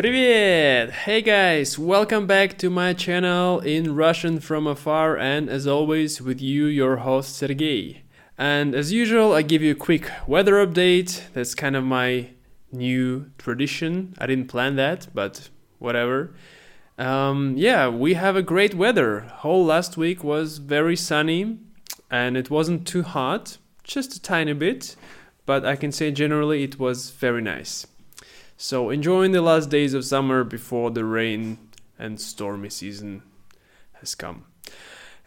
Привет! Hey guys, welcome back to my channel in Russian from afar and as always with you your host Sergey. And as usual, I give you a quick weather update. That's kind of my new tradition. I didn't plan that, but whatever. Um, yeah, we have a great weather. Whole last week was very sunny and it wasn't too hot, just a tiny bit, but I can say generally it was very nice. So, enjoying the last days of summer before the rain and stormy season has come.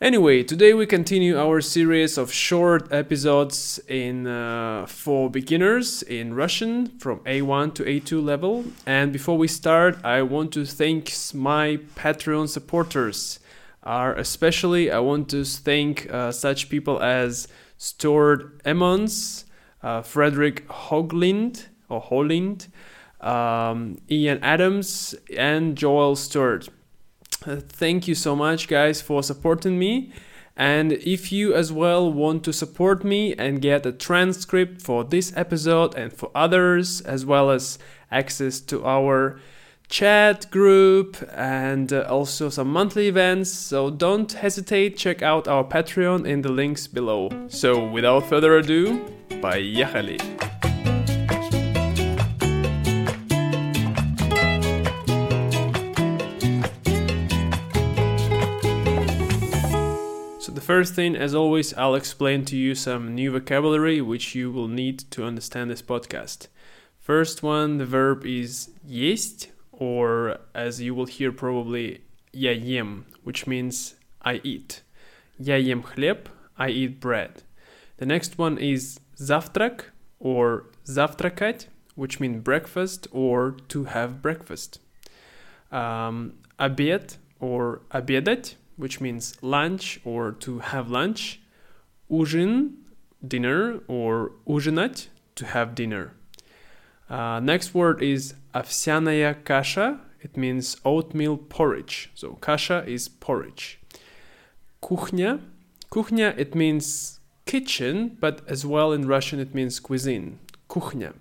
Anyway, today we continue our series of short episodes in uh, for beginners in Russian from A1 to A2 level. And before we start, I want to thank my Patreon supporters. Are especially I want to thank uh, such people as Stuart Emmons, uh, Frederick Hoglind or Holind um, Ian Adams, and Joel Stewart. Uh, thank you so much, guys, for supporting me. And if you as well want to support me and get a transcript for this episode and for others, as well as access to our chat group and uh, also some monthly events, so don't hesitate, check out our Patreon in the links below. So, without further ado, поехали! first thing, as always, I'll explain to you some new vocabulary which you will need to understand this podcast. First one, the verb is есть, or as you will hear probably, я ем, which means I eat. Я ем хлеб, I eat bread. The next one is завтрак, or завтракать, which means breakfast or to have breakfast. Um, обед, or обедать, which means lunch or to have lunch. Ужин, dinner, or ужинать, to have dinner. Uh, next word is овсяная каша. It means oatmeal porridge. So kasha is porridge. Kuchnia. Kuchnia, it means kitchen, but as well in Russian it means cuisine. Kuchnia.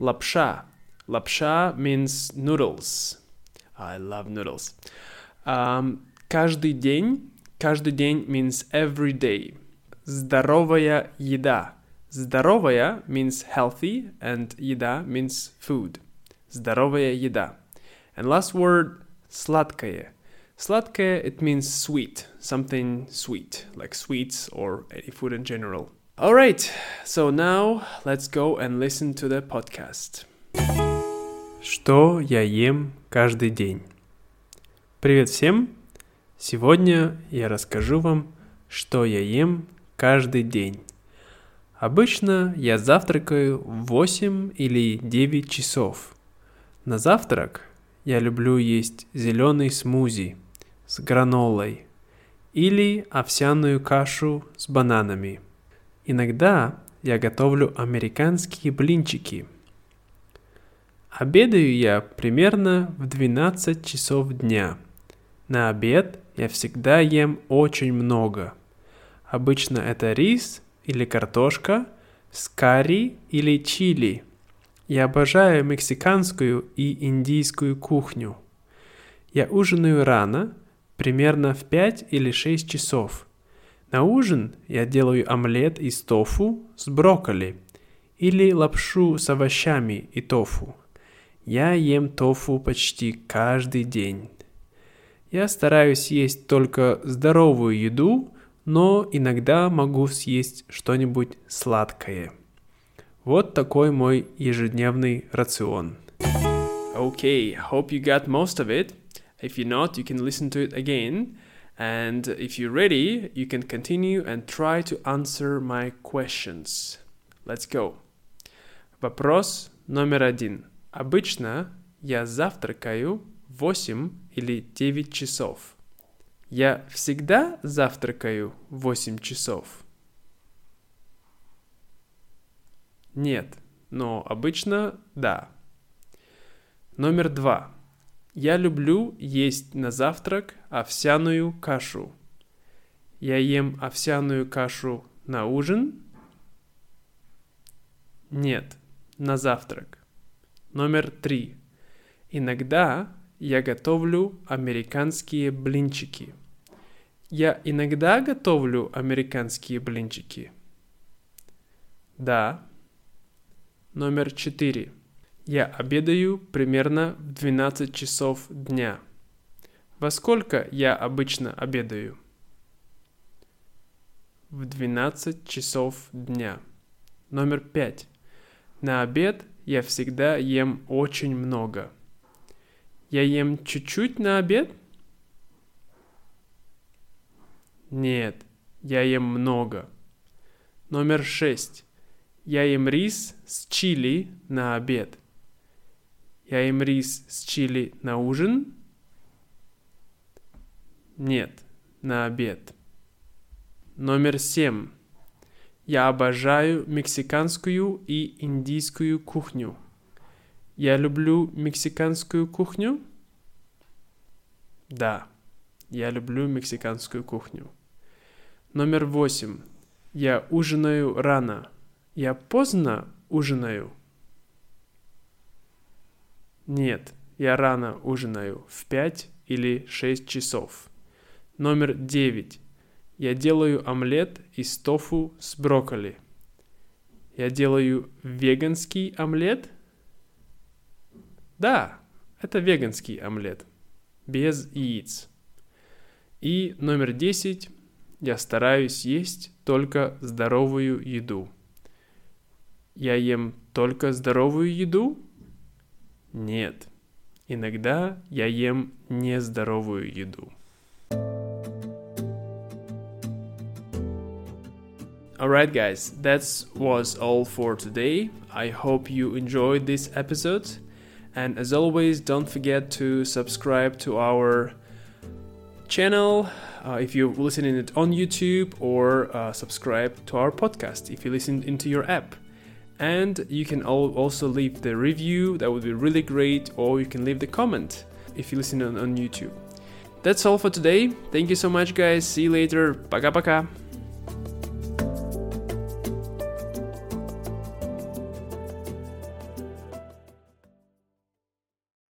Lapsha. Lapsha means noodles. I love noodles. Um, Каждый день. Каждый день means every day. Здоровая еда. Здоровая means healthy and еда means food. Здоровая еда. And last word, сладкое. Сладкое, it means sweet, something sweet, like sweets or any food in general. All right, so now let's go and listen to the podcast. Что я ем каждый день? Привет всем! Сегодня я расскажу вам, что я ем каждый день. Обычно я завтракаю в 8 или 9 часов. На завтрак я люблю есть зеленый смузи с гранолой или овсяную кашу с бананами. Иногда я готовлю американские блинчики. Обедаю я примерно в 12 часов дня. На обед я всегда ем очень много. Обычно это рис или картошка с карри или чили. Я обожаю мексиканскую и индийскую кухню. Я ужинаю рано, примерно в 5 или 6 часов. На ужин я делаю омлет из тофу с брокколи или лапшу с овощами и тофу. Я ем тофу почти каждый день. Я стараюсь есть только здоровую еду, но иногда могу съесть что-нибудь сладкое. Вот такой мой ежедневный рацион. Okay, hope you got most of it. If you're not, you can listen to it again. And if you're ready, you can continue and try to answer my questions. Let's go. Вопрос номер один. Обычно я завтракаю 8 или 9 часов. Я всегда завтракаю в 8 часов. Нет, но обычно да. Номер два. Я люблю есть на завтрак овсяную кашу. Я ем овсяную кашу на ужин? Нет, на завтрак. Номер три. Иногда я готовлю американские блинчики. Я иногда готовлю американские блинчики. Да. Номер четыре. Я обедаю примерно в 12 часов дня. Во сколько я обычно обедаю? В 12 часов дня. Номер пять. На обед я всегда ем очень много. Я ем чуть-чуть на обед? Нет, я ем много. Номер шесть. Я ем рис с чили на обед. Я ем рис с чили на ужин? Нет, на обед. Номер семь. Я обожаю мексиканскую и индийскую кухню. Я люблю мексиканскую кухню? Да, я люблю мексиканскую кухню. Номер восемь. Я ужинаю рано. Я поздно ужинаю? Нет, я рано ужинаю, в пять или шесть часов. Номер девять. Я делаю омлет из тофу с брокколи. Я делаю веганский омлет? Да, это веганский омлет. Без яиц. И номер 10. Я стараюсь есть только здоровую еду. Я ем только здоровую еду? Нет. Иногда я ем нездоровую еду. Alright, guys, that was all for today. I hope you enjoyed this episode. And as always, don't forget to subscribe to our channel uh, if you're listening it on YouTube or uh, subscribe to our podcast if you listen into your app. And you can also leave the review, that would be really great, or you can leave the comment if you listen on, on YouTube. That's all for today. Thank you so much, guys. See you later. Пока-пока.